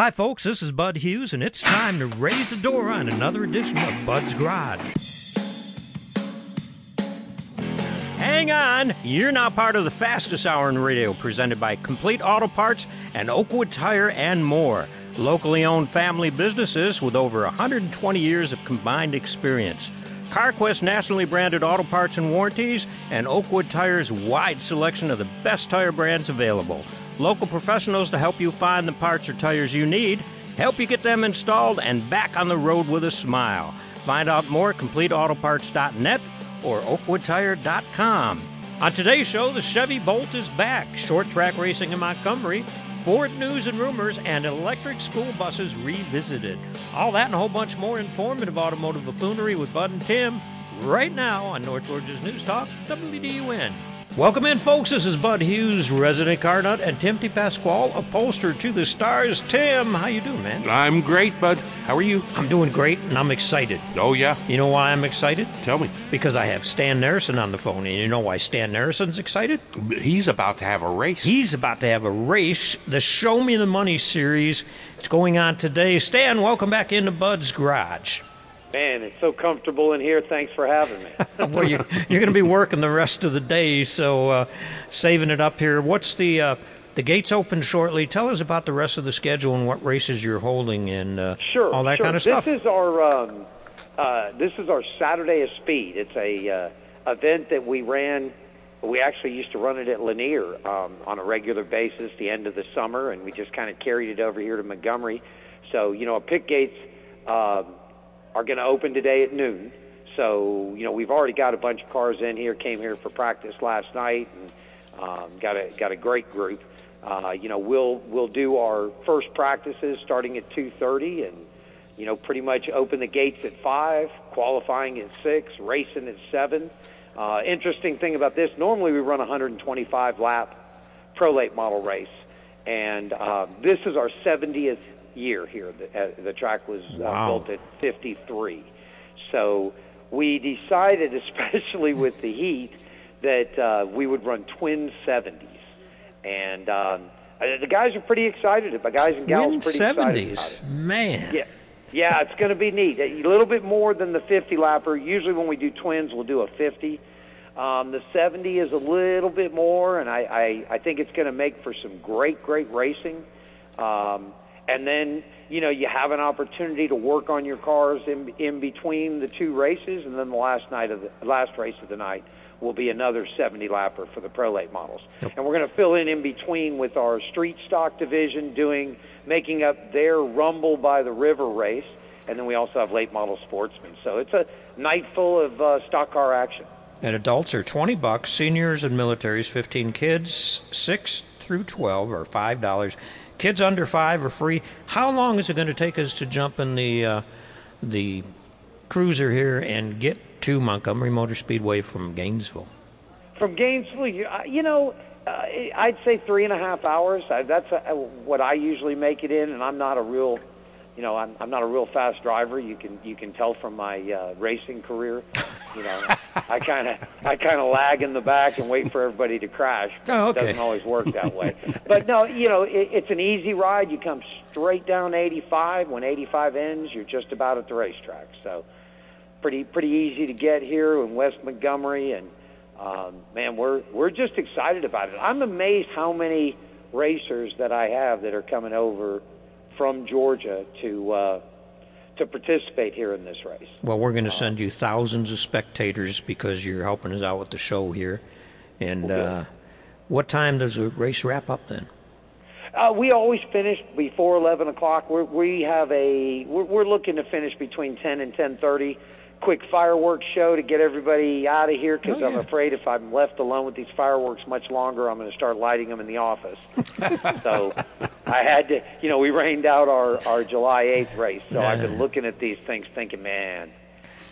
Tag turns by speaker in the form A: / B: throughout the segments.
A: Hi, folks, this is Bud Hughes, and it's time to raise the door on another edition of Bud's Garage. Hang on! You're now part of the fastest hour in radio, presented by Complete Auto Parts and Oakwood Tire and more. Locally owned family businesses with over 120 years of combined experience. CarQuest nationally branded auto parts and warranties, and Oakwood Tire's wide selection of the best tire brands available. Local professionals to help you find the parts or tires you need, help you get them installed and back on the road with a smile. Find out more at CompleteAutoParts.net or OakwoodTire.com. On today's show, the Chevy Bolt is back, short track racing in Montgomery, Ford news and rumors, and electric school buses revisited. All that and a whole bunch more informative automotive buffoonery with Bud and Tim right now on North Georgia's News Talk, WDUN. Welcome in, folks. This is Bud Hughes, resident car nut, and Tim Pasquale, upholster to the stars. Tim, how you doing, man?
B: I'm great, Bud. How are you?
A: I'm doing great, and I'm excited.
B: Oh, yeah?
A: You know why I'm excited?
B: Tell me.
A: Because I have Stan Narrison on the phone, and you know why Stan Narrison's excited?
B: He's about to have a race.
A: He's about to have a race. The Show Me the Money series. It's going on today. Stan, welcome back into Bud's Garage.
C: Man, it's so comfortable in here. Thanks for having me.
A: well, you, are going to be working the rest of the day, so uh, saving it up here. What's the uh, the gates open shortly? Tell us about the rest of the schedule and what races you're holding and uh,
C: sure,
A: all that
C: sure.
A: kind of stuff.
C: This is our um, uh, this is our Saturday of Speed. It's a uh, event that we ran. We actually used to run it at Lanier um, on a regular basis the end of the summer, and we just kind of carried it over here to Montgomery. So you know, a pit gates. Um, are going to open today at noon. So, you know, we've already got a bunch of cars in here, came here for practice last night, and um, got a got a great group. Uh, you know, we'll we'll do our first practices starting at 2:30, and you know, pretty much open the gates at five, qualifying at six, racing at seven. Uh, interesting thing about this: normally we run a 125 lap pro late model race, and uh, this is our 70th year here. The, uh, the track was uh, wow. built at 53. So we decided, especially with the heat, that uh, we would run twin 70s. And um, uh, the guys are pretty excited. The guys and gals
A: twin
C: pretty
A: 70s.
C: excited about it.
A: Man.
C: Yeah. Yeah, it's going to be neat. A little bit more than the 50 lapper. Usually, when we do twins, we'll do a 50. Um, the 70 is a little bit more, and I, I, I think it's going to make for some great, great racing. Um, and then you know you have an opportunity to work on your cars in in between the two races, and then the last night of the last race of the night will be another 70 lapper for the pro late models. Yep. And we're going to fill in in between with our street stock division doing making up their Rumble by the River race, and then we also have late model sportsmen. So it's a night full of uh, stock car action.
A: And adults are 20 bucks, seniors and militaries 15, kids 6 through 12 are $5. Kids under five are free. How long is it going to take us to jump in the uh, the cruiser here and get to Montgomery Motor Speedway from Gainesville?
C: From Gainesville, you know, uh, I'd say three and a half hours. That's a, what I usually make it in, and I'm not a real, you know, I'm, I'm not a real fast driver. You can you can tell from my uh, racing career. You know, I kind of I kind of lag in the back and wait for everybody to crash.
A: Oh, okay.
C: It doesn't always work that way. but no, you know, it, it's an easy ride. You come straight down 85. When 85 ends, you're just about at the racetrack. So pretty pretty easy to get here in West Montgomery, and um, man, we're we're just excited about it. I'm amazed how many racers that I have that are coming over from Georgia to. Uh, to participate here in this race.
A: Well, we're going to send you thousands of spectators because you're helping us out with the show here. And
C: well,
A: uh, what time does the race wrap up then?
C: Uh, we always finish before 11 o'clock. We're, we have a we're, we're looking to finish between 10 and 10:30 quick fireworks show to get everybody out of here because oh, yeah. I'm afraid if I'm left alone with these fireworks much longer, I'm going to start lighting them in the office. so I had to, you know, we rained out our, our July 8th race. So I've been looking at these things thinking, man,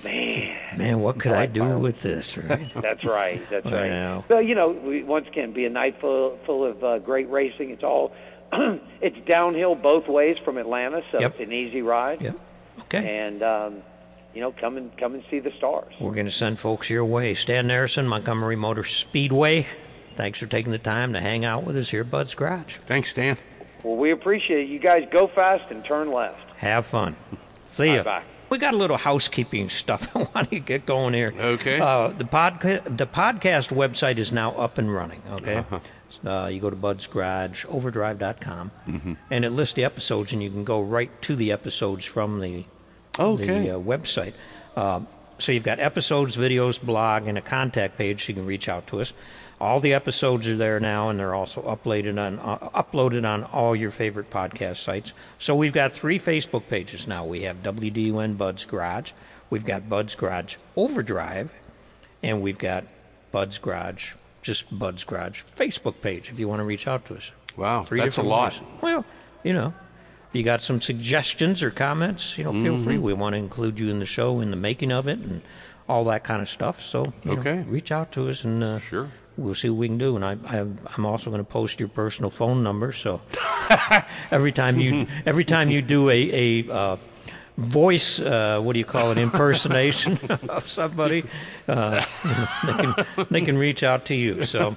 C: man.
A: Man, what could I, I do fireworks. with this, right?
C: that's right. That's
A: wow.
C: right. So, you know, we, once again, be a night full, full of uh, great racing. It's all, it's downhill both ways from Atlanta, so
A: yep.
C: it's an easy ride.
A: Yep. Okay.
C: And, um, you know, come and come and see the stars.
A: We're going to send folks your way. Stan Narrison, Montgomery Motor Speedway. Thanks for taking the time to hang out with us here, Bud's Garage.
B: Thanks, Stan.
C: Well, we appreciate it. You guys go fast and turn left.
A: Have fun. See ya.
C: Bye-bye.
A: We got a little housekeeping stuff I want to get going here.
B: Okay.
A: Uh, the podca- the podcast website is now up and running. Okay. uh you go to Bud's Garage, Overdrive.com,
B: Mm-hmm.
A: and it lists the episodes, and you can go right to the episodes from the
B: Okay.
A: the uh, website. Uh, so you've got episodes, videos, blog, and a contact page. So you can reach out to us. All the episodes are there now, and they're also uploaded on uh, uploaded on all your favorite podcast sites. So we've got three Facebook pages now. We have WDUN Bud's Garage, we've got Bud's Garage Overdrive, and we've got Bud's Garage, just Bud's Garage Facebook page. If you want to reach out to us.
B: Wow,
A: Three
B: that's a lot.
A: ways. Well, you know, if you got some suggestions or comments, you know, feel
B: Mm-hmm.
A: free. We want to include you in the show, in the making of it, and all that kind of stuff. So, you know,
B: Okay.
A: reach out to us, and uh,
B: Sure.
A: we'll see what we can do. And I, I I'm also going to post your personal phone number, so every time you every time you do a a uh, voice, uh, what do you call it, impersonation of somebody, uh, they can they can reach out to you. So.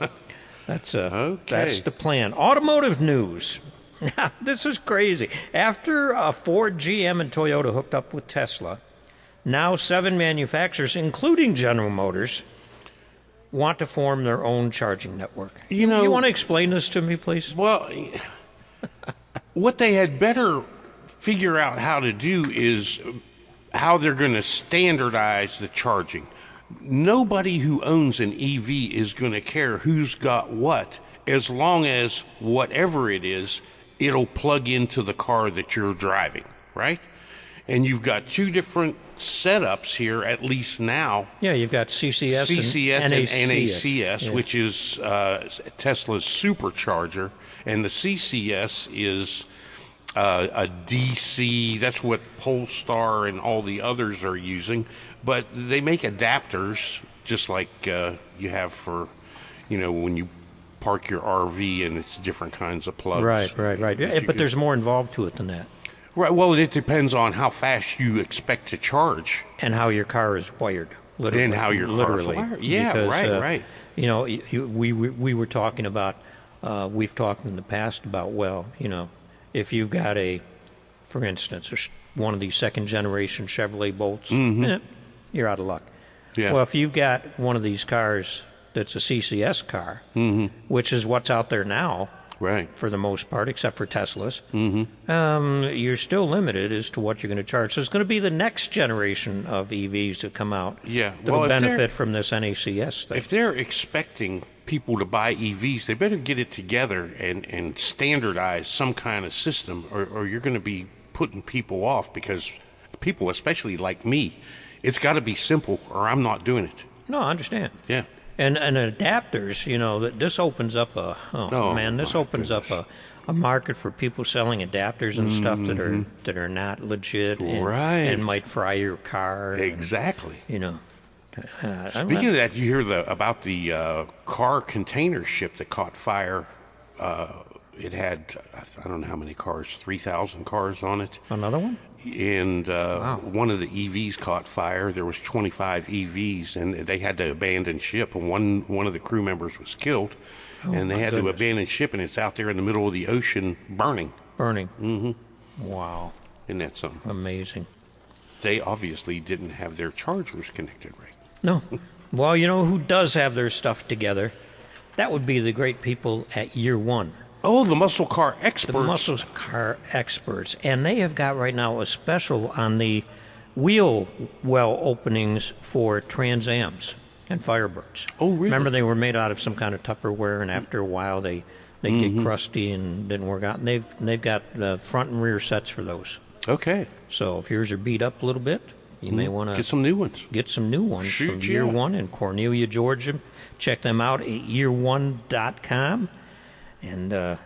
A: That's uh,
B: Okay.
A: that's the plan. Automotive news. this is crazy. After uh, Ford, GM, and Toyota hooked up with Tesla, now seven manufacturers, including General Motors, want to form their own charging network.
B: You know-
A: you want to explain this to me, please?
B: Well, what they had better figure out how to do is how they're going to standardize the charging. Nobody who owns an EV is going to care who's got what, as long as whatever it is, it'll plug into the car that you're driving, right? And you've got two different setups here, at least now.
A: Yeah, you've got CCS,
B: CCS
A: and,
B: and
A: NACS,
B: NACS,
A: Yeah.
B: which is uh, Tesla's supercharger, and the CCS is uh, a DC. That's what Polestar and all the others are using. But they make adapters, just like uh, you have for, you know, when you park your RV and it's different kinds of plugs.
A: Right, right, right. Yeah, but there's more involved to it than that,
B: right. Well, it depends on how fast you expect to charge.
A: and how your car is wired. Literally,
B: And how your
A: literally.
B: wired. Yeah,
A: Because,
B: right,
A: uh,
B: right.
A: You know, you, we we we were talking about. Uh, we've talked in the past about well, you know, if you've got a, for instance, a, one of these second generation Chevrolet Bolts, eh, you're out of luck.
B: Mm-hmm. Yeah.
A: Well, if you've got one of these cars that's a CCS car,
B: Mm-hmm.
A: which is what's out there now
B: Right.
A: for the most part, except for Teslas, mm-hmm. um, you're still limited as to what you're going to charge. So it's going to be the next generation of EVs to come out
B: Yeah,
A: that
B: well,
A: will benefit from this NACS thing.
B: If they're expecting people to buy EVs, they better get it together and, and standardize some kind of system, or, or you're going to be putting people off because people, especially like me, it's got to be simple or I'm not doing it.
A: no, I understand.
B: Yeah.
A: And and adapters, you know, that this opens up a oh,
B: Oh,
A: man, this opens up a, a market for people selling adapters and stuff that are that are not legit and,
B: Mm-hmm. Right.
A: and might fry your car. and,
B: Exactly.
A: you know. Uh,
B: Speaking of that, you hear the about the uh, car container ship that caught fire. Uh, it had I don't know how many cars, three thousand cars on it.
A: another one.
B: And uh, one of the EVs caught fire. There was 25 EVs, and they had to abandon ship. And one one of the crew members was killed, and they
A: Oh,
B: had
A: goodness.
B: to abandon ship, and it's out there in the middle of the ocean burning.
A: Burning. Mm-hmm. Wow,
B: Isn't that something?
A: amazing.
B: They obviously didn't have their chargers connected right.
A: No. Well, you know who does have their stuff together? That would be the great people at Year One,
B: Oh, the muscle car experts.
A: the muscle car experts, and they have got right now a special on the wheel well openings for Trans Ams and Firebirds.
B: Oh, really?
A: Remember, they were made out of some kind of Tupperware, and after a while, they they
B: Mm-hmm.
A: get crusty and didn't work out. And they've they've got uh, front and rear sets for those.
B: Okay,
A: So if yours are beat up a little bit, you may want to
B: Mm-hmm. get some new ones.
A: get some new ones
B: Shoot,
A: from Year. One in Cornelia, Georgia. Check them out at year1.com. And, uh,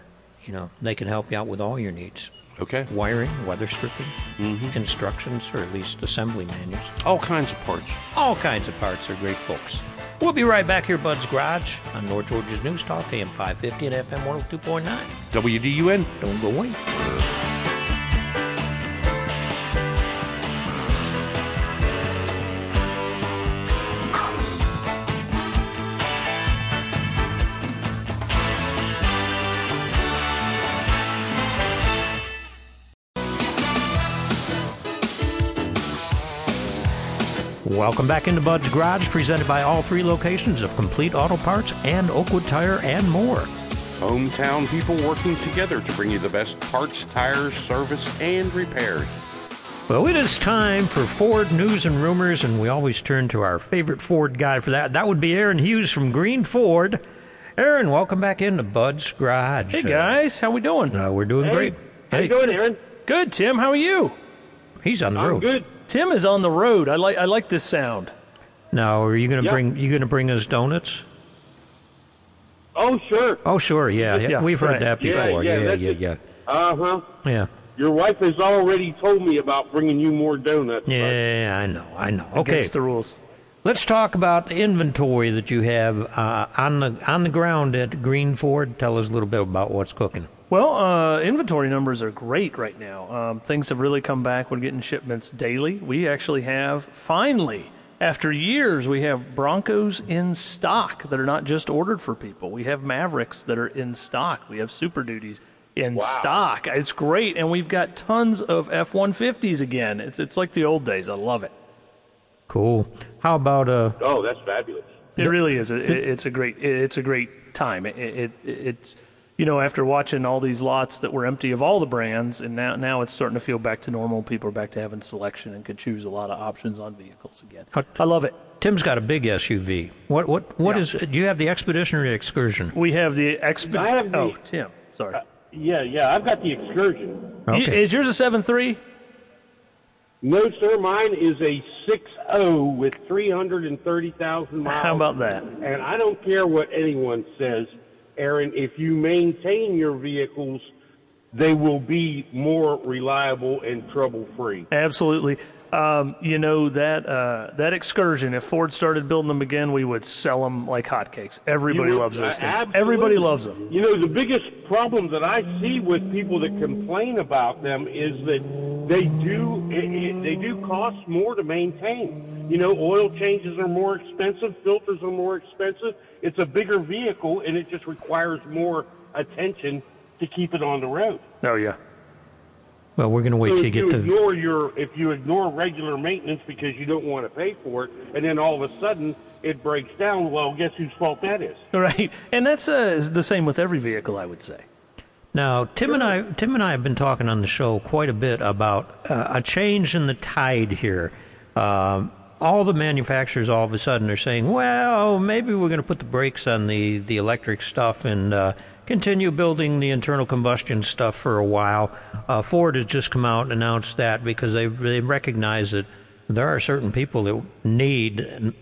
A: you know, they can help you out with all your needs
B: Okay,
A: wiring, weather stripping,
B: Mm-hmm.
A: instructions, or at least assembly manuals.
B: all kinds of parts.
A: All kinds of parts are great folks. We'll be right back here, Bud's Garage, on North Georgia's News Talk, AM 550 and FM 102.9.
B: WDUN.
A: Don't go away. Welcome back into Bud's Garage, presented by all three locations of Complete Auto Parts and Oakwood Tire and more.
B: Hometown people working together to bring you the best parts, tires, service, and repairs.
A: Well, it is time for Ford news and rumors, and we always turn to our favorite Ford guy for that. That would be Aaron Hughes from Green Ford. Aaron, welcome back into Bud's Garage.
D: Hey guys, how we doing?
A: Uh, we're doing
E: Hey,
A: great.
E: how you doing, Aaron?
D: Good, Tim. How are you?
A: he's on the
E: I'm
A: road.
E: good.
D: Tim is on the road. I like I like this sound.
A: Now, are you going to
E: Yeah.
A: bring you going to bring us donuts?
E: Oh, sure.
A: Oh, sure. Yeah, yeah.
D: Yeah,
A: we've heard
D: right.
A: that
E: Yeah,
A: before.
E: yeah,
A: Yeah,
E: that's
A: yeah,
E: it.
A: yeah,
E: Uh huh.
A: yeah.
E: Your wife has already told me about bringing you more donuts.
A: Yeah, yeah, I know, I know. Okay,
D: Against the rules.
A: let's talk about the inventory that you have uh, on the on the ground at Green Ford. Tell us a little bit about what's cooking.
D: Well, uh, inventory numbers are great right now. Um, things have really come back. We're getting shipments daily. We actually have finally, after years, we have Broncos in stock that are not just ordered for people. We have Mavericks that are in stock. We have Super Duties in stock. It's great, and we've got tons of F one fifties again. It's it's like the old days. I love it.
A: Cool. How about uh?
E: Oh, that's fabulous.
D: It really is. It, it's a great. It's a great time. It, it, it's you know after watching all these lots that were empty of all the brands, and now now it's starting to feel back to normal. People are back to having selection and can choose a lot of options on vehicles again.
A: How-
D: I love it.
A: Tim's got a big SUV. What what what
D: Yeah.
A: is? Do you have the Expedition or the Excursion?
D: We have the Expedition.
E: I have the-
D: oh, Tim. Sorry.
E: Uh, yeah, yeah. I've got the excursion.
D: Y-
A: Okay.
D: Is yours a seven three?
E: No, sir. Mine is a 6.0 with 330,000 miles.
D: How about that?
E: And I don't care what anyone says, Aaron. If you maintain your vehicles, they will be more reliable and trouble-free.
D: Absolutely. Um, you know that uh, that excursion. If Ford started building them again, we would sell them like hotcakes. Everybody
E: You know,
D: loves those things.
E: absolutely.
D: Everybody loves them.
E: You know, the biggest problem that I see with people that complain about them is that they do it, it, they do cost more to maintain. You know, oil changes are more expensive, filters are more expensive. It's a bigger vehicle, and it just requires more attention to keep it on the road.
D: Oh yeah.
A: Well, we're going to wait
E: So
A: till you get
E: you
A: to.
E: ignore your if you ignore regular maintenance because you don't want to pay for it, and then all of a sudden it breaks down, well, guess whose fault that is?
D: Right, and that's uh, the same with every vehicle, I would say.
A: Now, Tim and I, Tim and I have been talking on the show quite a bit about uh, a change in the tide here. Um, all the manufacturers all of a sudden are saying, "Well, maybe we're going to put the brakes on the the electric stuff and uh, continue building the internal combustion stuff for a while." Uh, Ford has just come out and announced that because they they recognize that there are certain people that need and,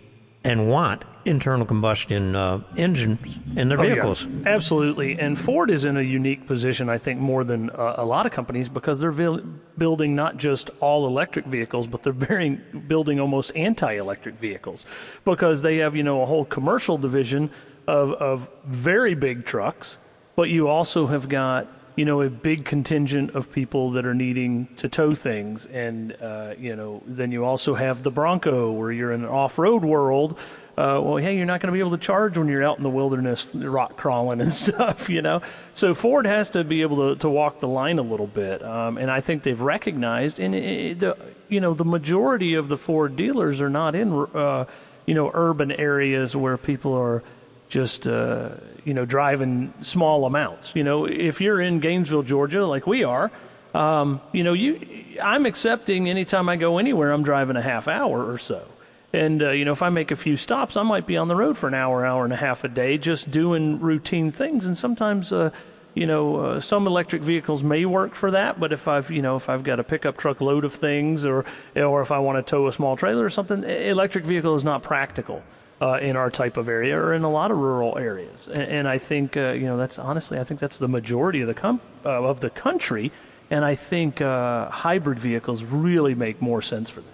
A: and want internal combustion uh, engines in their
D: Oh, yeah.
A: vehicles.
D: Absolutely. And Ford is in a unique position, I think, more than uh, a lot of companies because they're vil- building not just all electric vehicles, but they're very, building almost anti electric vehicles because they have, you know, a whole commercial division of, of very big trucks, but you also have got you know, a big contingent of people that are needing to tow things. And, uh, you know, then you also have the Bronco where you're in an off road world. Uh, well, hey, you're not going to be able to charge when you're out in the wilderness rock crawling and stuff, you know? So Ford has to be able to, to walk the line a little bit. Um, and I think they've recognized, and it, the, you know, the majority of the Ford dealers are not in, uh, you know, urban areas where people are just uh, you know driving small amounts. You know, if you're in Gainesville, Georgia, like we are, um, you know, you I'm accepting anytime I go anywhere, I'm driving a half hour or so. And uh, you know, if I make a few stops, I might be on the road for an hour, hour and a half a day, just doing routine things. And sometimes, uh, you know, uh, some electric vehicles may work for that. But if I've, you know, if I've got a pickup truck load of things, or or if I want to tow a small trailer or something, electric vehicle is not practical uh, in our type of area or in a lot of rural areas. And, and I think uh, you know that's honestly I think that's the majority of the com- uh, of the country. And I think uh, hybrid vehicles really make more sense for that.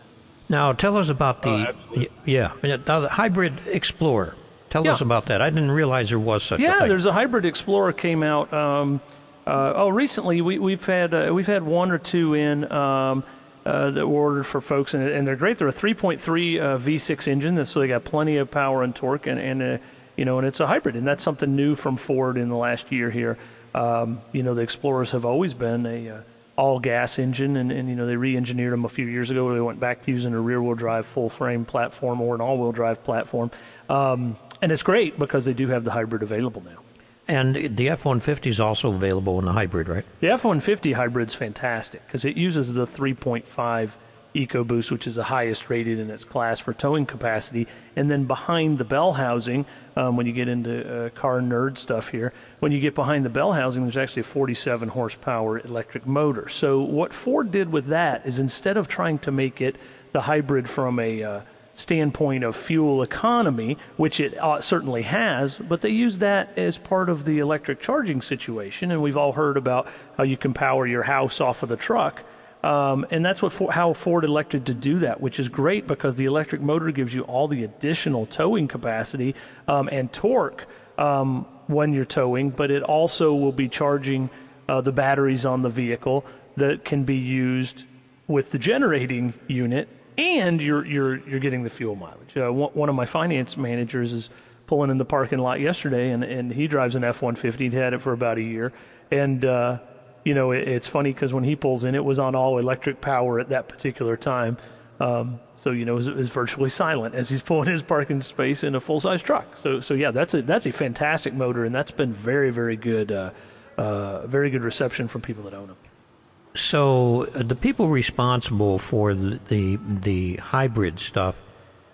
A: Now, tell us about the
E: absolutely.
A: yeah, now the hybrid Explorer. Tell us about that. I didn't realize there was such a
D: Yeah,
A: thing.
D: there's a hybrid Explorer came out. Um, uh, oh, recently we, we've had uh, we've had one or two in um, uh, that were ordered for folks, and, and they're great. They're a 3.3 uh, V6 engine, so they got plenty of power and torque, and, and uh, you know, and it's a hybrid, and that's something new from Ford in the last year here. Um, you know, the Explorers have always been a uh, all gas engine, and, and you know they re-engineered them a few years ago. Where they went back to using a rear-wheel drive full frame platform or an all-wheel drive platform, um, and it's great because they do have the hybrid available now.
A: And the F 150 is also available in the hybrid, right?
D: The F 150 hybrid's fantastic because it uses the 3.5 EcoBoost, which is the highest rated in its class for towing capacity. And then behind the bell housing, um, when you get into uh, car nerd stuff here, when you get behind the bell housing, there's actually a 47 horsepower electric motor. So, what Ford did with that is instead of trying to make it the hybrid from a uh, standpoint of fuel economy, which it uh, certainly has, but they use that as part of the electric charging situation. And we've all heard about how you can power your house off of the truck. Um, and that's what for, how Ford elected to do that, which is great because the electric motor gives you all the additional towing capacity um, and torque um, when you're towing, but it also will be charging uh, the batteries on the vehicle that can be used with the generating unit and you're you're you're getting the fuel mileage. Uh, one, of my finance managers is pulling in the parking lot yesterday, and, and he drives an F one fifty. He'd had it for about a year, and uh, you know it, it's funny because when he pulls in, it was on all electric power at that particular time. Um, so you know it was, virtually silent as he's pulling his parking space in a full size truck. So so yeah, that's a that's a fantastic motor, and that's been very very good. Uh, uh very good reception from people that own them.
A: So uh, the people responsible for the, the, the hybrid stuff,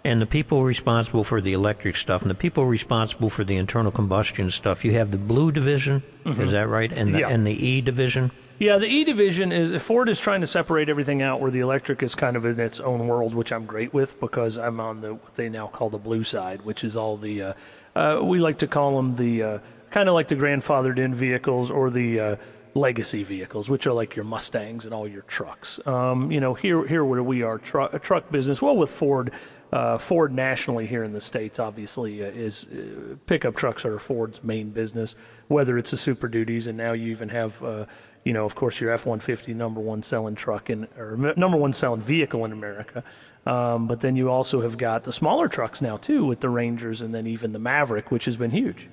A: and the people responsible for the electric stuff, and the people responsible for the internal combustion stuff. You have the blue division, mm-hmm. is that right? And the,
D: yeah.
A: and the E division.
D: Yeah, the E division is Ford is trying to separate everything out, where the electric is kind of in its own world, which I'm great with because I'm on the what they now call the blue side, which is all the uh, uh, we like to call them the uh, kind of like the grandfathered in vehicles or the uh, legacy vehicles, which are like your Mustangs and all your trucks. Um, you know, here here where we are, a truck business. Well, with Ford, uh, Ford nationally here in the states, obviously, uh, is uh, pickup trucks are Ford's main business. Whether it's the Super Duties, and now you even have. Uh, you know, of course, your F-150 number one selling truck in, or number one selling vehicle in America. Um, but then you also have got the smaller trucks now too, with the Rangers, and then even the Maverick, which has been huge.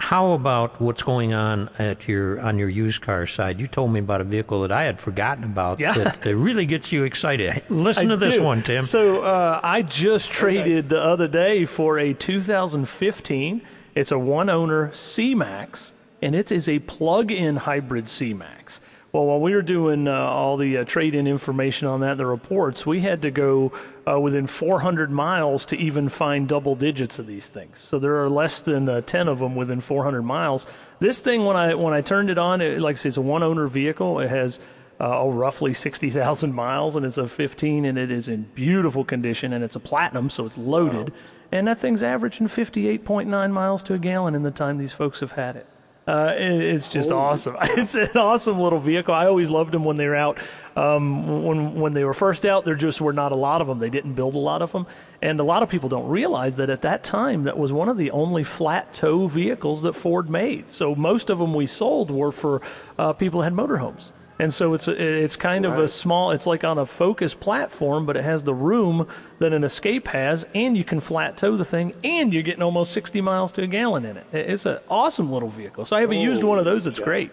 A: How about what's going on at your on your used car side? You told me about a vehicle that I had forgotten about
D: yeah.
A: that, that really gets you excited. Listen
D: I
A: to this
D: do.
A: one, Tim.
D: So uh, I just traded the other day for a 2015. It's a one owner C Max, and it is a plug in hybrid C Max. Well, while we were doing uh, all the uh, trade in information on that, the reports, we had to go uh, within 400 miles to even find double digits of these things. So there are less than uh, 10 of them within 400 miles. This thing, when I when I turned it on, it, like I say, it's a one owner vehicle. It has uh, oh, roughly 60,000 miles, and it's a 15, and it is in beautiful condition, and it's a platinum, so it's loaded. Wow. And that thing's averaging 58.9 miles to a gallon in the time these folks have had it. Uh, it, it's just Holy awesome. It's an awesome little vehicle. I always loved them when they were out. Um, when when they were first out, there just were not a lot of them. They didn't build a lot of them, and a lot of people don't realize that at that time that was one of the only flat tow vehicles that Ford made. So most of them we sold were for uh, people who had motorhomes. And so it's a, it's kind right. of a small. It's like on a Focus platform, but it has the room that an Escape has, and you can flat tow the thing, and you're getting almost 60 miles to a gallon in it. It's an awesome little vehicle. So I haven't oh, used one of those. It's yeah. great.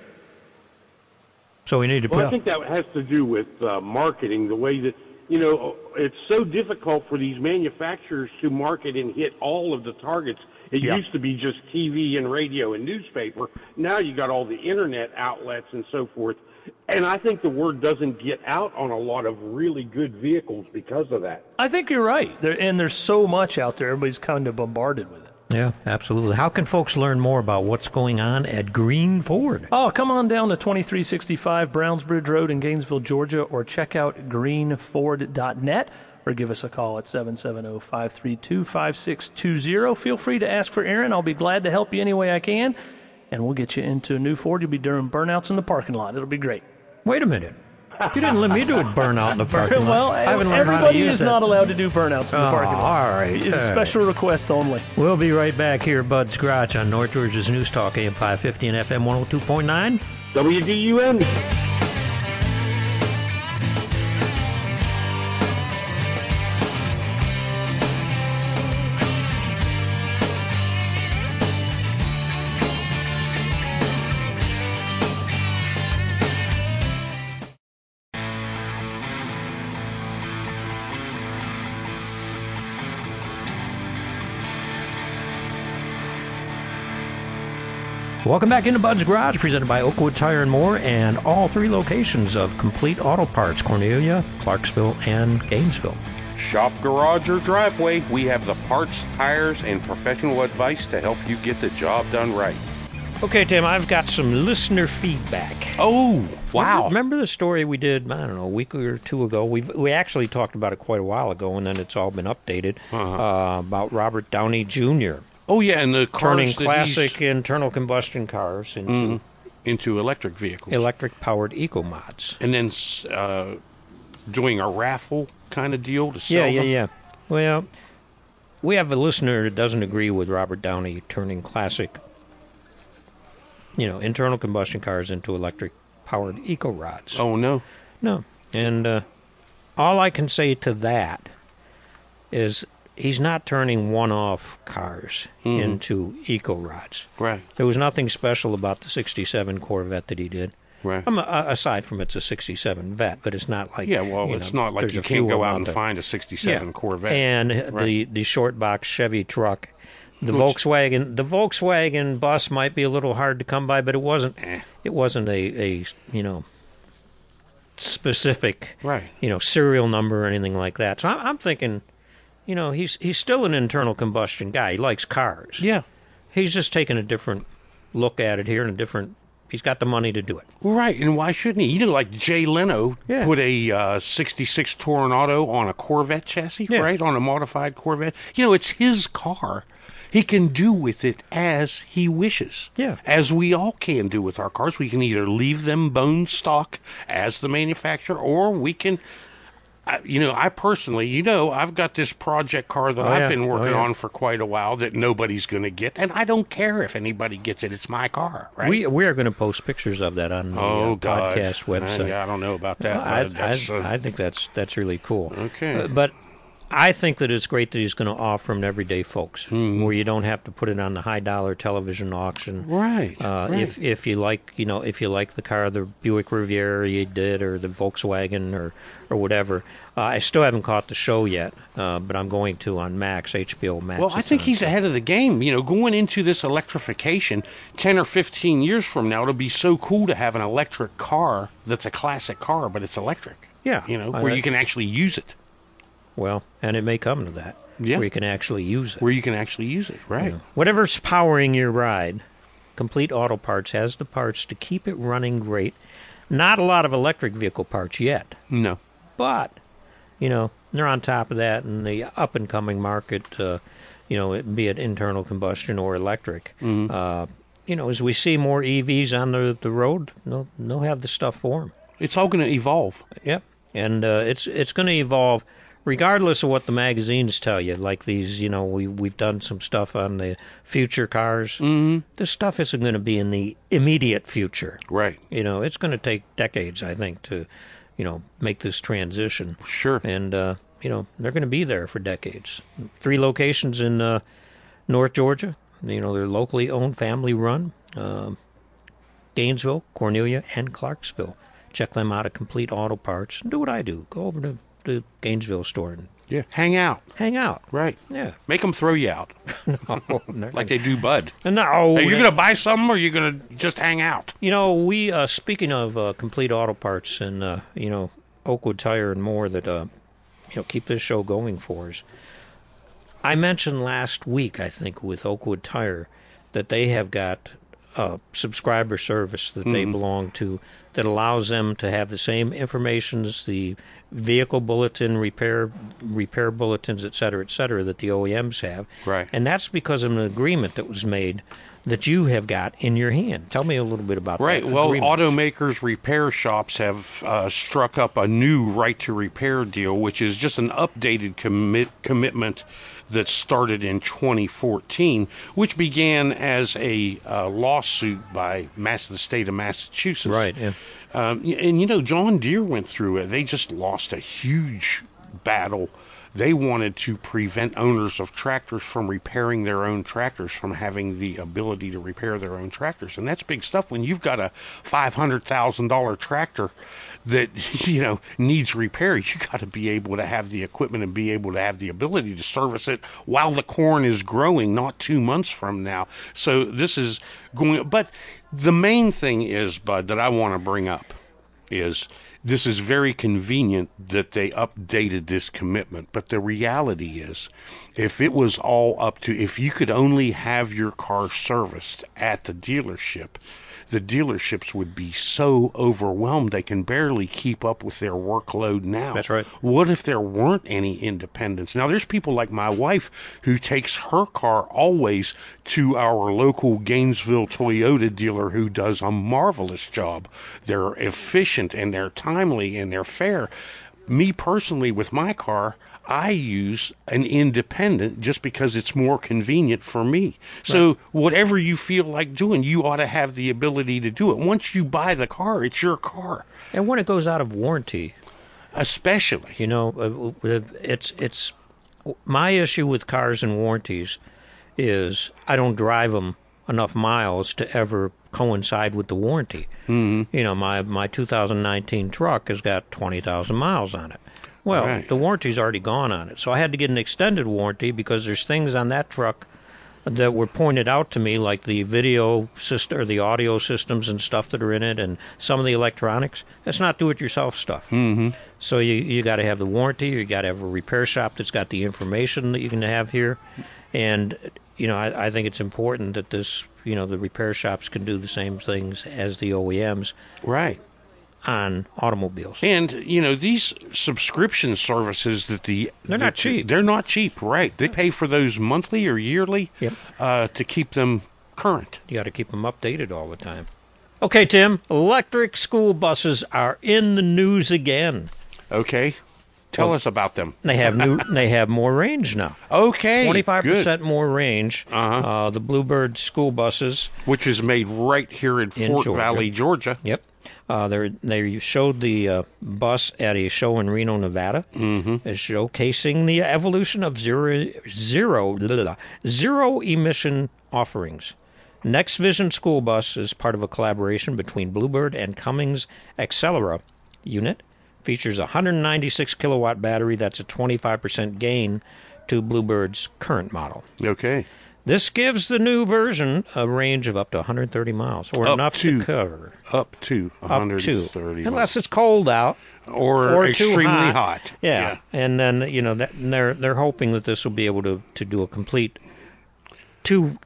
A: So we need to.
E: Well, I think that has to do with uh, marketing. The way that you know it's so difficult for these manufacturers to market and hit all of the targets. It yeah. used to be just TV and radio and newspaper. Now you got all the internet outlets and so forth and I think the word doesn't get out on a lot of really good vehicles because of that.
D: I think you're right. There, and there's so much out there, everybody's kind of bombarded with it.
A: Yeah, absolutely. How can folks learn more about what's going on at Green Ford?
D: Oh, come on down to 2365 Brownsbridge Road in Gainesville, Georgia, or check out greenford.net or give us a call at 770 532 5620. Feel free to ask for Aaron. I'll be glad to help you any way I can and we'll get you into a new Ford. You'll be doing burnouts in the parking lot. It'll be great.
A: Wait a minute. You didn't let me do a burnout in the parking lot.
D: well, everybody is not allowed to do burnouts in the
A: oh,
D: parking lot.
A: All right.
D: It's a special request only.
A: We'll be right back here, Bud's Garage, on North Georgia's News Talk, AM 550 and FM 102.9.
E: WDUN.
A: Welcome back into Bud's Garage, presented by Oakwood Tire and More, and all three locations of Complete Auto Parts Cornelia, Clarksville, and Gainesville.
B: Shop, garage, or driveway, we have the parts, tires, and professional advice to help you get the job done right.
A: Okay, Tim, I've got some listener feedback.
B: Oh, wow.
A: Remember, remember the story we did, I don't know, a week or two ago? we we actually talked about it quite a while ago, and then it's all been updated
B: Uh-huh.
A: uh, about Robert Downey Jr.
B: Oh, yeah, and the
A: turning classic internal combustion cars into
B: into electric vehicles.
A: electric powered eco mods.
B: and then uh, doing a raffle kind of deal to sell
A: Yeah, yeah,
B: them.
A: yeah. Well, we have a listener that doesn't agree with Robert Downey turning classic, you know, internal combustion cars into electric powered eco rods.
B: Oh, no.
A: No. And uh, all I can say to that is he's not turning one off cars
B: Mm-hmm.
A: into eco rods.
B: Right,
A: There was nothing special about the 67 Corvette that he did.
B: right.
A: Um, aside from it's a 67 vet, but it's not like
B: yeah, well, it's
A: know,
B: not like you can't go out and find a 67 Corvette.
A: And
B: Right.
A: the the short box Chevy truck, the
B: Which-
A: Volkswagen the Volkswagen bus might be a little hard to come by, but it wasn't
B: Eh.
A: it wasn't a, a you know specific
B: Right.
A: you know serial number or anything like that. So I'm, I'm thinking, you know, he's he's still an internal combustion guy. He likes cars.
B: yeah.
A: He's just taking a different look at it here and a different. He's got the money to do it.
B: Right, and why shouldn't he? You know, like Jay Leno
A: Yeah.
B: put a uh, 66 Toronado on a Corvette chassis,
A: Yeah.
B: right? On a modified Corvette. You know, it's his car. He can do with it as he wishes.
A: Yeah.
B: As we all can do with our cars. We can either leave them bone stock as the manufacturer, or we can. I, you know, I personally, you know, I've got this project car that
A: Oh,
B: I've
A: yeah.
B: been
A: Oh,
B: working
A: yeah.
B: on for quite a while that nobody's going to get, and I don't care if anybody gets it. It's my car, right?
A: We we are going to post pictures of that on the
B: Oh
A: uh, podcast
B: Uh,
A: website.
B: yeah, I don't know about that.
A: I, I,
B: uh,
A: I think that's that's really cool.
B: Okay.
A: Uh, but I think that it's great that he's going to offer them to everyday folks,
B: Mm-hmm.
A: where you don't have to put it on the high dollar television auction.
B: right.
A: Uh,
B: right.
A: If if you like, you know, if you like the car, the Buick Riviera you did, or the Volkswagen, or or whatever. Uh, I still haven't caught the show yet, uh, but I'm going to on Max HBO Max.
B: well, I think he's ahead of the game. You know, going into this electrification, ten or fifteen years from now, it'll be so cool to have an electric car that's a classic car, but it's electric.
A: Yeah,
B: You know, where you can actually use it.
A: Well, and it may come to that.
B: Yeah.
A: where you can actually use it.
B: Where you can actually use it. Right.
A: Yeah. Whatever's powering your ride, Complete Auto Parts has the parts to keep it running great. Not a lot of electric vehicle parts yet,
B: No.
A: but you know they're on top of that in the up and coming market. Uh, you know, it, be it internal combustion or electric. Uh, you know, as we see more EVs on the the road, they'll they'll have the stuff for them.
B: It's all going to evolve.
A: Yep, and uh, it's it's going to evolve, regardless of what the magazines tell you. Like these, you know, we we've done some stuff on the future cars. Mm-hmm. This stuff isn't going to be in the immediate future.
B: Right.
A: You know, it's going to take decades, I think, to, you know, make this transition.
B: Sure.
A: And uh, you know, they're going to be there for decades. Three locations in uh, North Georgia. You know, they're locally owned, family run. Um, Gainesville, Cornelia, and Clarksville. Check them out at Complete Auto Parts. Do what I do. Go over to the Gainesville store and
B: Yeah. Hang out.
A: hang out.
B: Right.
A: Yeah.
B: Make them throw you out
A: No,
B: like they do Bud.
A: no.
B: Are you going to buy something or are you going to just hang out?
A: You know, we uh, speaking of uh, complete auto parts and uh, you know Oakwood Tire and more that uh, you know keep this show going for us. I mentioned last week, I think, with Oakwood Tire, that they have got a subscriber service that they belong to that allows them to have the same information as the vehicle bulletin, repair repair bulletins, et cetera, et cetera, that the OEMs have.
B: Right.
A: And that's because of an agreement that was made that you have got in your hand. Tell me a little bit about
B: Right.
A: that.
B: Well,
A: agreement.
B: automakers repair shops have uh, struck up a new right to repair deal, which is just an updated commit commitment that started in 2014, which began as a uh, lawsuit by Mass- the state of Massachusetts.
A: Right, yeah.
B: Um, and you know, John Deere went through it. They just lost a huge battle they wanted to prevent owners of tractors from repairing their own tractors from having the ability to repair their own tractors. And that's big stuff when you've got a $500,000 tractor that you know needs repair you got to be able to have the equipment and be able to have the ability to service it while the corn is growing not 2 months from now so this is going but the main thing is bud that I want to bring up is this is very convenient that they updated this commitment. But the reality is, if it was all up to, if you could only have your car serviced at the dealership, the dealerships would be so overwhelmed they can barely keep up with their workload now.
A: That's right.
B: What if there weren't any independents? Now, there's people like my wife who takes her car always to our local Gainesville Toyota dealer who does a marvelous job. They're efficient and they're timely and they're fair. Me personally, with my car, I use an independent just because it's more convenient for me. So whatever you feel like doing, you ought to have the ability to do it. Once you buy the car, it's your car,
A: And when it goes out of warranty,
B: especially.
A: you know, uh, it's it's my issue with cars and warranties is I don't drive them enough miles to ever coincide with the warranty. Mm-hmm. You know, my my 2019 truck has got 20,000 miles on it. Well,
B: Right.
A: the warranty's already gone on it, so I had to get an extended warranty because there's things on that truck that were pointed out to me, like the video system or the audio systems and stuff that are in it, and some of the electronics. That's not do-it-yourself stuff. Mm-hmm. So you you got to have the warranty. You got to have a repair shop that's got the information that you can have here, and you know I, I think it's important that this you know the repair shops can do the same things as the OEMs
B: Right.
A: On automobiles.
B: And you know these subscription services that the
A: They're not cheap.
B: They're not cheap, right? They pay for those monthly or yearly
A: Yep.
B: uh, to keep them current.
A: You got to keep them updated all the time. Okay, Tim. Electric school buses are in the news again.
B: Okay, tell
A: Well-
B: us about them.
A: They have new. they have more range now.
B: Okay,
A: twenty
B: five
A: percent more range.
B: Uh-huh.
A: Uh, the Bluebird school buses.
B: which is made right here in
A: In
B: Fort
A: Georgia.
B: Valley, Georgia.
A: Yep. Uh, they they showed the uh, bus at a show in Reno, Nevada, mm-hmm. showcasing the evolution of zero zero zero emission offerings. Next Vision School Bus is part of a collaboration between Bluebird and Cummins Accelera unit. Features a 196 kilowatt battery. That's a 25% gain to Bluebird's current model.
B: Okay,
A: This gives the new version a range of up to 130 miles, or
B: Up
A: enough
B: to-
A: to cover
B: up to
A: up
B: 130
A: to,
B: miles.
A: unless it's cold out
B: or,
A: or
B: extremely
A: hot.
B: hot.
A: Yeah. and then you know that they're they're hoping that this will be able to to do a complete two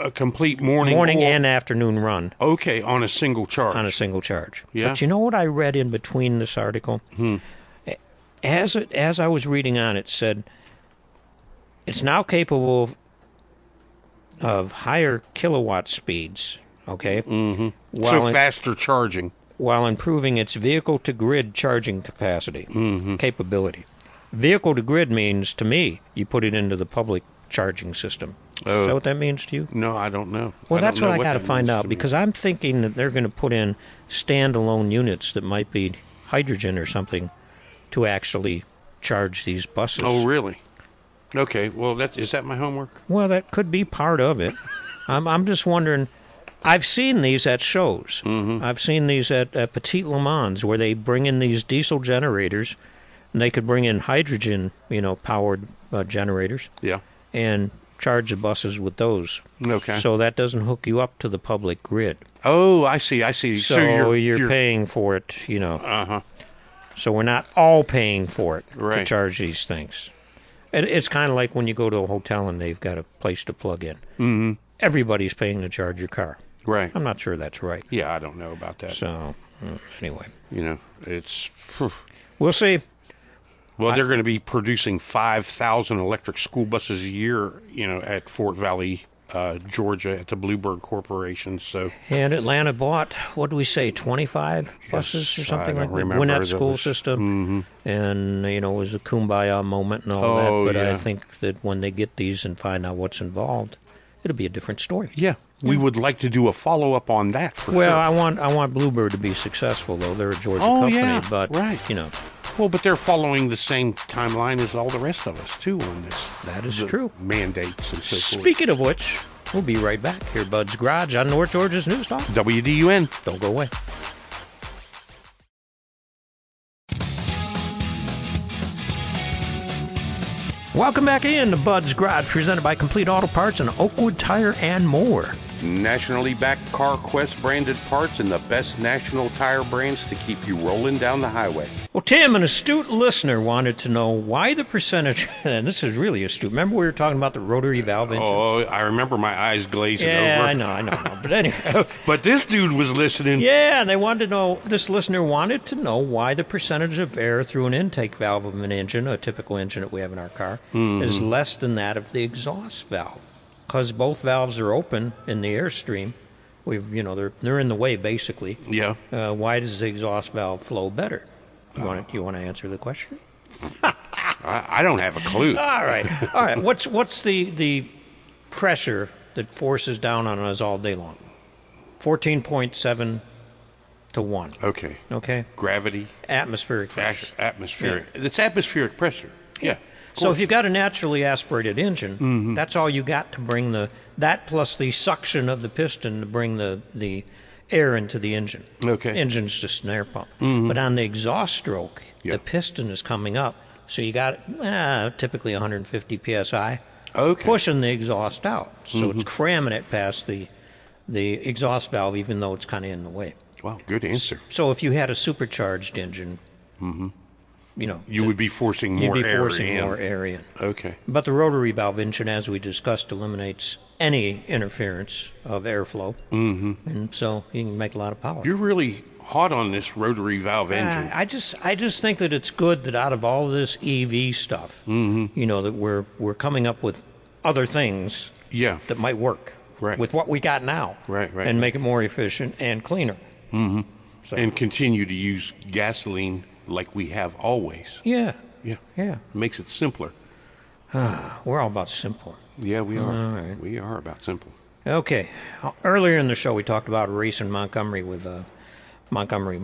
B: a complete morning
A: morning
B: or-
A: and afternoon run
B: okay on a single charge.
A: on a single charge.
B: Yeah.
A: But you know what I read in between this article?
B: Hmm.
A: As it, as I was reading on, it said it's now capable of, higher kilowatt speeds. Okay. Mm-hmm.
B: So
A: it-
B: faster charging.
A: while improving its vehicle to grid charging capacity capability. Vehicle to grid means to me you put it into the public charging system. Is
B: Oh.
A: that what that means to you?
B: No, I don't know.
A: Well,
B: I
A: that's
B: know
A: what I got to find out because I'm thinking that they're going to put in standalone units that might be hydrogen or something to actually charge these buses.
B: Oh, really? Okay. Well, that is that my homework?
A: Well, that could be part of it. I'm, I'm just wondering. I've seen these at shows. Mm-hmm. I've seen these at, at Petit Le Mans where they bring in these diesel generators, and they could bring in hydrogen, you know, powered uh, generators,
B: Yeah.
A: and charge the buses with those.
B: Okay.
A: So that doesn't hook you up to the public grid.
B: Oh, I see. I see.
A: So,
B: you're,
A: you're, paying for it, you know.
B: Uh huh.
A: So we're not all paying for it to charge these things. It, it's kind of like when you go to a hotel and they've got a place to plug in. Mm-hmm. Everybody's paying to charge your car.
B: Right.
A: I'm not sure that's right.
B: Yeah, I don't know about that.
A: So mm, anyway,
B: You know, it's. phew.
A: we'll see.
B: Well, they're going to be producing 5,000 electric school buses a year, you know, at Fort Valley, uh, Georgia, at the Bluebird Corporation. So,
A: And Atlanta bought what do we say, 25 buses or something like that. Gwinnett School
B: was-
A: System, and you know, it was a kumbaya moment and all
B: Oh,
A: that. But
B: yeah.
A: I think that when they get these and find out what's involved, it'll be a different story.
B: yeah, we would like to do a follow up on that for
A: Well,
B: sure.
A: I want I want Bluebird to be successful though. They're a Georgia
B: Oh,
A: company,
B: yeah,
A: but
B: right.
A: you know,
B: Well, but they're following the same timeline as all the rest of us too on this.
A: That is true.
B: Mandates and so forth.
A: Speaking of which, we'll be right back here, Bud's Garage on North Georgia's News Talk.
B: WDUN.
A: Don't go away. Welcome back in to Bud's Garage, presented by Complete Auto Parts and Oakwood Tire and more.
B: Nationally backed CarQuest branded parts and the best national tire brands to keep you rolling down the highway.
A: Well, Tim, an astute listener wanted to know why the percentage, and this is really astute. Remember we were talking about the rotary valve engine?
B: Oh, I remember my eyes glazing
A: yeah,
B: over.
A: I know, I know, I know. But anyway,
B: But this dude was listening.
A: yeah, and they wanted to know, this listener wanted to know why the percentage of air through an intake valve of an engine, a typical engine that we have in our car, is mm-hmm. less than that of the exhaust valve. Because both valves are open in the airstream. We've, you know, they're, they're in the way basically.
B: Yeah.
A: Uh, why does the exhaust valve flow better? You want to, you want to answer the question?
B: I, I don't have a clue.
A: All right, all right. What's what's the the pressure that forces down on us all day long? Fourteen point seven to one.
B: Okay.
A: Okay,
B: Gravity,
A: atmospheric pressure.
B: Ash, atmospheric. It's atmospheric pressure. Yeah.
A: So if you've got a naturally aspirated engine,
B: Mm-hmm.
A: that's all you got to bring the that plus the suction of the piston to bring the the air into the engine.
B: Okay. Mm-hmm.
A: Engine's just an air pump. But on the exhaust stroke, the piston is coming up, so you got uh, typically 150 psi.
B: Okay. Mm-hmm.
A: pushing the exhaust out. So it's cramming it past the the exhaust valve, even though it's kind of in the way.
B: Well, good answer.
A: So if you had a supercharged engine, you know,
B: You would be forcing more you'd
A: be
B: air
A: forcing
B: in.
A: more air in.
B: Okay.
A: But the rotary valve engine, as we discussed, eliminates any interference of airflow, mm-hmm. and so you can make a lot of power.
B: You're really hot on this rotary valve
A: Uh,
B: engine.
A: I just, I just think that it's good that out of all this EV stuff,
B: Mm-hmm.
A: you know, that we're we're coming up with other things
B: yeah.
A: that might work
B: Right.
A: with what we got now,
B: Right, right,
A: and make it more efficient and cleaner. So-
B: and continue to use gasoline like we have always.
A: Yeah,
B: Yeah.
A: yeah,
B: Makes it simpler.
A: we're all about simple.
B: Yeah, we are.
A: All right.
B: We are about simple.
A: Okay, earlier in the show we talked about a race in Montgomery with uh, Montgomery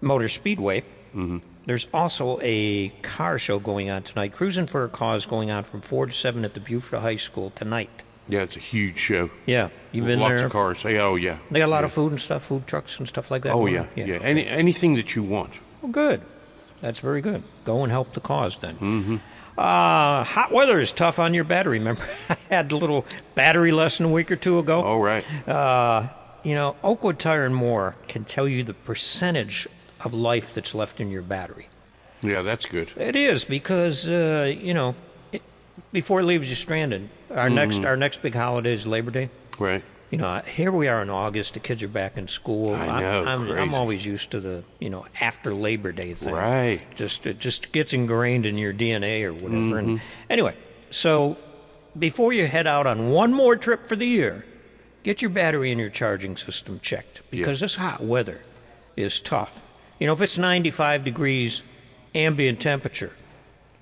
A: Motor Speedway. Mm-hmm. There's also a car show going on tonight. Cruising for a Cause going on from four to seven at the Buford High School tonight.
B: Yeah, it's a huge show.
A: Yeah, you've been
B: Lots
A: there.
B: of cars. Hey, oh yeah.
A: They got a lot of food and stuff, food trucks and stuff like that.
B: Oh yeah,
A: on?
B: yeah. Any anything that you want.
A: Well, good. That's very good. Go and help the cause then. Mm-hmm. Uh, hot weather is tough on your battery. Remember, I had a little battery lesson a week or two ago.
B: All right.
A: Uh, you know, Oakwood Tire and More can tell you the percentage of life that's left in your battery.
B: Yeah, that's good.
A: It is because uh, you know, before it leaves you stranded. Our next our next big holiday is Labor Day.
B: Right.
A: You know, here we are in August. The kids are back in school.
B: I
A: I'm-
B: know,
A: I'm, I'm,
B: crazy.
A: always used to the you know after Labor Day thing.
B: Right.
A: Just it just gets ingrained in your DNA or whatever.
B: Mm-hmm.
A: And anyway, so before you head out on one more trip for the year, get your battery and your charging system checked because this hot weather is tough. You know, if it's 95 degrees ambient temperature,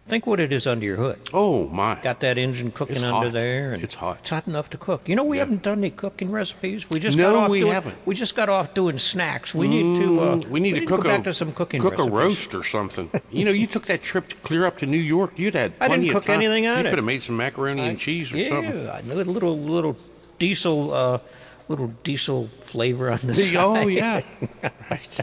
A: think what it is under your hood.
B: Oh my.
A: Got that engine cooking
B: It's
A: under
B: hot.
A: there, and
B: It's hot.
A: It's hot enough to cook. You know, we
B: Yeah.
A: haven't done any cooking recipes. We just
B: No,
A: got off
B: we
A: doing,
B: haven't.
A: We just got off doing snacks. We need to. Uh,
B: Mm, we need to
A: to
B: cook
A: go
B: a
A: back to some cooking.
B: cook
A: recipes.
B: a roast or something. you know, you took that trip to clear up to New York. You'd had
A: I didn't cook anything on
B: you
A: it.
B: You could have made some macaroni and cheese or
A: yeah,
B: something.
A: I know a little little diesel, uh, little diesel flavor on the side.
B: Oh yeah. right.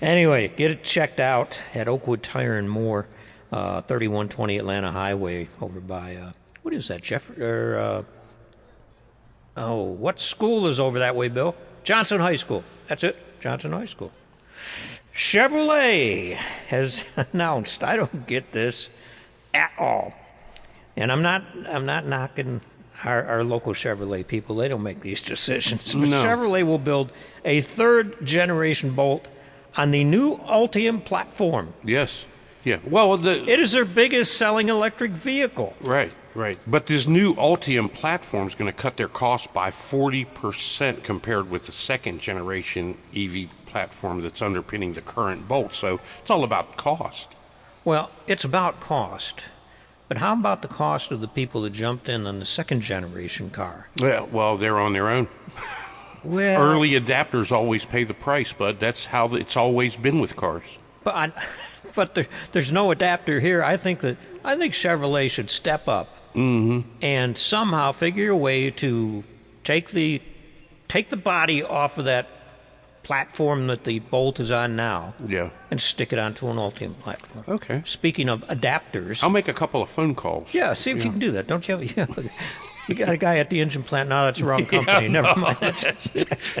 A: Anyway, get it checked out at Oakwood Tire and More, uh, 3120 Atlanta Highway over by, uh, what is that, Jeff? Or, uh, oh, what school is over that way, Bill? Johnson High School. That's it, Johnson High School. Chevrolet has announced, I don't get this at all. And I'm not, I'm not knocking our, our local Chevrolet people. They don't make these decisions. But
B: No.
A: Chevrolet will build a third generation Bolt on the new Ultium platform.
B: Yes. Yeah. Well, the
A: It is their biggest selling electric vehicle.
B: right, right. But this new Ultium platform is going to cut their cost by forty percent compared with the second generation EV platform that's underpinning the current Bolt. So it's all about cost.
A: Well, it's about cost. But how about the cost of the people that jumped in on the second generation car?
B: Well, well, they're on their own.
A: Well,
B: Early adapters always pay the price, bud. That's how it's always been with cars.
A: But I, but there, there's no adapter here. I think that I think Chevrolet should step up mm-hmm. and somehow figure a way to take the take the body off of that platform that the Bolt is on now
B: Yeah.
A: and stick it onto an Ultium platform.
B: Okay.
A: Speaking of adapters,
B: I'll make a couple of phone calls.
A: yeah, see if you can do that. Don't you have? Yeah, you got a guy at the engine plant. No, that's the wrong company. Never mind. That's,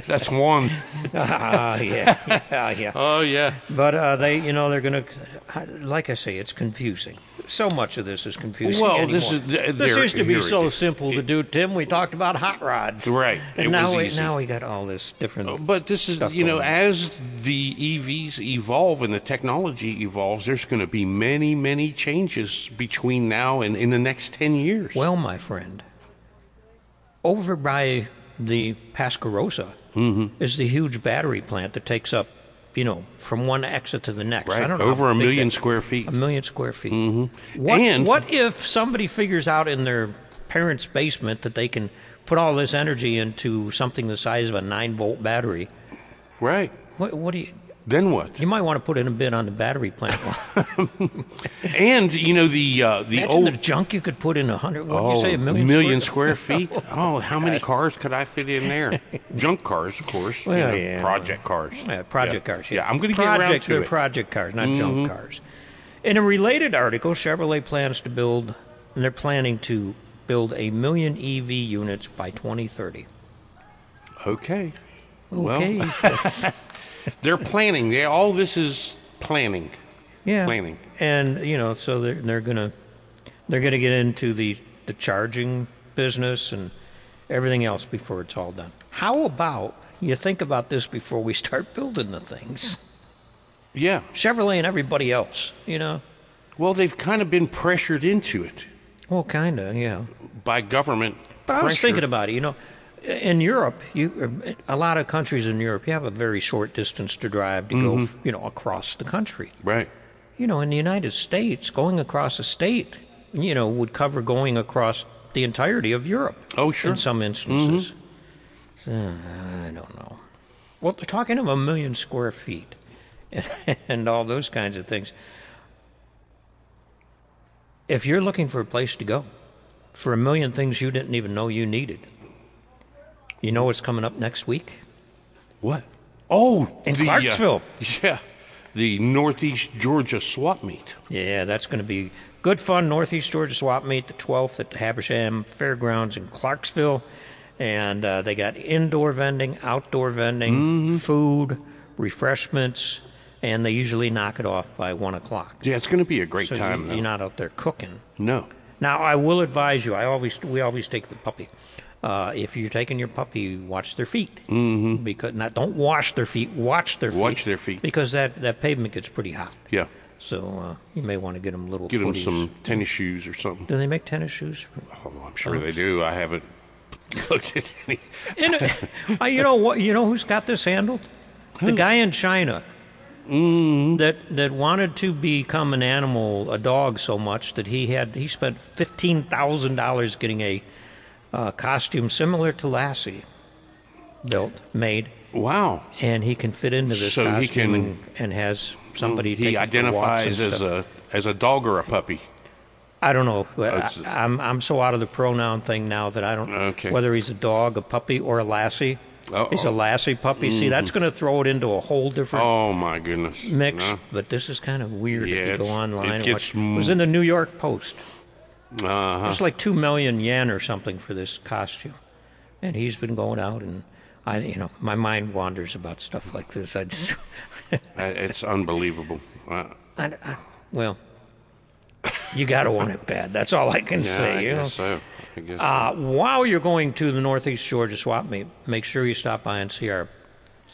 B: That's one.
A: ah, yeah, yeah, yeah.
B: Oh yeah.
A: But uh, they, you know, they're going to, like I say, it's confusing. So much of this is confusing.
B: Well,
A: anymore.
B: this is-
A: this used to be so simple to do, Tim. We talked about hot rods,
B: Right.
A: And
B: It
A: now
B: was
A: we
B: easy.
A: now we got all this different.
B: But this is, you know,
A: on.
B: as the EVs evolve and the technology evolves, there's going to be many, many changes between now and in the next 10 years.
A: Well, my friend, over by the Pascarosa
B: Mm-hmm.
A: is the huge battery plant that takes up, you know, from one exit to the next. I
B: right?
A: don't know
B: Over a million
A: that-
B: square feet.
A: A million square feet. Mm-hmm. What,
B: And-
A: what if somebody figures out in their parents' basement that they can put all this energy into something the size of a nine volt battery?
B: Right.
A: What, what do you?
B: Then what?
A: You might want to put in a bid on the battery plant.
B: And, you know, the uh, the
A: Imagine
B: old.
A: the junk you could put in a hundred. What did
B: Oh,
A: you say? A million,
B: square feet? Oh, how many cars could I fit in there? Junk cars, of course. you know,
A: yeah.
B: Project cars.
A: Yeah, project
B: Yeah.
A: cars.
B: Yeah, I'm going to get around
A: project,
B: to
A: they're
B: it. Mm-hmm.
A: project cars, not junk cars. In a related article, Chevrolet plans to build, and they're planning to build a million EV units by 2030.
B: okay.
A: Okay,
B: Well. They're planning. They, all this is planning.
A: yeah,
B: planning.
A: and you know, so they're they're gonna they're gonna get into the the charging business and everything else before it's all done. How about you think about this before we start building the things?
B: Yeah.
A: Chevrolet and everybody else, you know.
B: Well, they've kind of been pressured into it
A: Well, kind of, yeah.
B: by government.
A: But I was thinking about it. You know, in Europe, you a lot of countries in Europe, you have a very short distance to drive to go,
B: Mm-hmm.
A: you know, across the country.
B: Right.
A: You know, in the United States, going across a state, you know, would cover going across the entirety of Europe.
B: Oh, sure.
A: In some instances, So, I don't know. Well, they're talking of a million square feet, and all those kinds of things. If you're looking for a place to go, for a million things you didn't even know you needed, you know what's coming up next week?
B: What? Oh,
A: In
B: the, uh,
A: Clarksville.
B: yeah, the Northeast Georgia swap meet.
A: Yeah, that's going to be good fun. Northeast Georgia Swap Meet, the 12th at the Habersham Fairgrounds in Clarksville. And uh, they got indoor vending, outdoor vending, food, refreshments, and they usually knock it off by 1 o'clock.
B: Yeah, it's going to be a great
A: So
B: time.
A: You, you're not out there cooking.
B: no.
A: Now, I will advise you. I always we always take the puppy. Uh, if you're taking your puppy, watch their feet. Mm-hmm. Because not don't wash their feet. Watch their feet.
B: Watch their feet.
A: Because that, that pavement gets pretty hot.
B: Yeah.
A: So uh, you may want to get them little.
B: Get them some tennis shoes or something.
A: Do they make tennis shoes?
B: Oh, I'm sure they do. I haven't looked at any.
A: Uh, you know what? You know who's got this handled? The guy in China that that wanted to become an animal, a dog, so much that he had he spent fifteen thousand dollars getting a uh, costume similar to Lassie built, made,
B: Wow.
A: and he can fit into this
B: So he
A: costume
B: can-
A: and, and has somebody.
B: He
A: take him for walks and
B: identifies as
A: stuff.
B: a as a dog or a puppy.
A: I don't know. I,
B: It's-
A: I'm I'm so out of the pronoun thing now that I don't
B: Okay.
A: whether he's a dog, a puppy, or a lassie.
B: Uh-oh.
A: He's a lassie puppy. See, that's going to throw it into a whole different
B: Oh my goodness.
A: mix.
B: No.
A: But this is kind of weird
B: Yeah,
A: if you go online.
B: it
A: and
B: gets
A: watch. It was in the New York Post.
B: Uh-huh.
A: It's like two million yen or something for this costume, and he's been going out and. I, you know, my mind wanders about stuff like this. I just,
B: Uh, It's unbelievable. Uh,
A: I, I, well, you got to want it bad. That's all I can
B: yeah,
A: say.
B: I
A: you know?
B: guess so. I guess.
A: Uh, while you're going to the Northeast Georgia swap meet, make sure you stop by and see our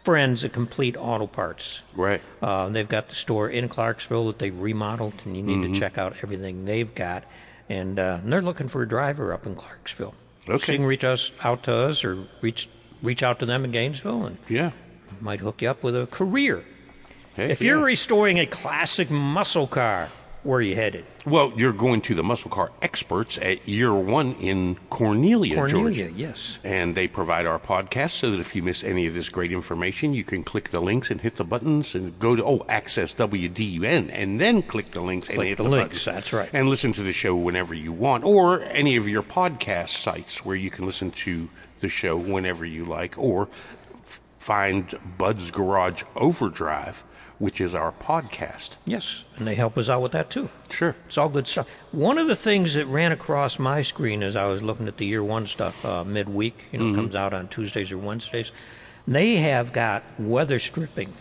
A: friends at Complete Auto Parts.
B: right.
A: Uh, they've got the store in Clarksville that they've remodeled, and you need
B: Mm-hmm.
A: to check out everything they've got. And, uh, and they're looking for a driver up in Clarksville. So
B: Okay.
A: you can reach us out to us or reach reach out to them in Gainesville, and
B: Yeah.
A: might hook you up with a career.
B: Heck
A: If
B: yeah.
A: you're restoring a classic muscle car, Where are you headed?
B: Well, you're going to the muscle car experts at Year One in Cornelia,
A: Cornelia,
B: Georgia.
A: yes.
B: And they provide our podcast so that if you miss any of this great information, you can click the links and hit the buttons and go to, oh, access WDUN, and then click the links and hit
A: the
B: the,
A: links,
B: buttons.
A: that's right.
B: And listen to the show whenever you want, or any of your podcast sites where you can listen to the show whenever you like, or f- find Bud's Garage Overdrive, which is our podcast.
A: Yes, and they help us out with that too.
B: Sure.
A: It's all good stuff. One of the things that ran across my screen as I was looking at the year one stuff uh, midweek, you know,
B: Mm-hmm.
A: comes out on Tuesdays or Wednesdays, they have got weather stripping.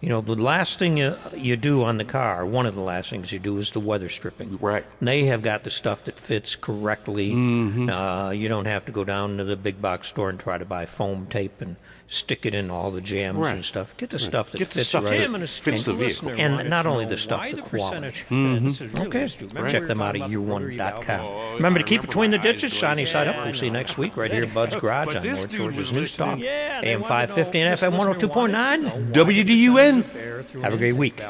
A: You know, the last thing you, you do on the car, one of the last things you do is the weather stripping.
B: Right.
A: And they have got the stuff that fits correctly.
B: Mm-hmm.
A: Uh, you don't have to go down to the big box store and try to buy foam tape and stick it in all the jams
B: Right.
A: and stuff. Get the stuff that
B: Get the
A: fits
B: stuff
A: right.
B: that fits the vehicle.
A: And not only the stuff, the quality. Mm-hmm. Okay, check them out at year1.com. Remember to keep between the ditches, shiny side up. We'll see you next week right here at Bud's Garage on North Georgia's News Talk. AM 550 and FM 102.9.
B: WDUN.
A: Have a great week.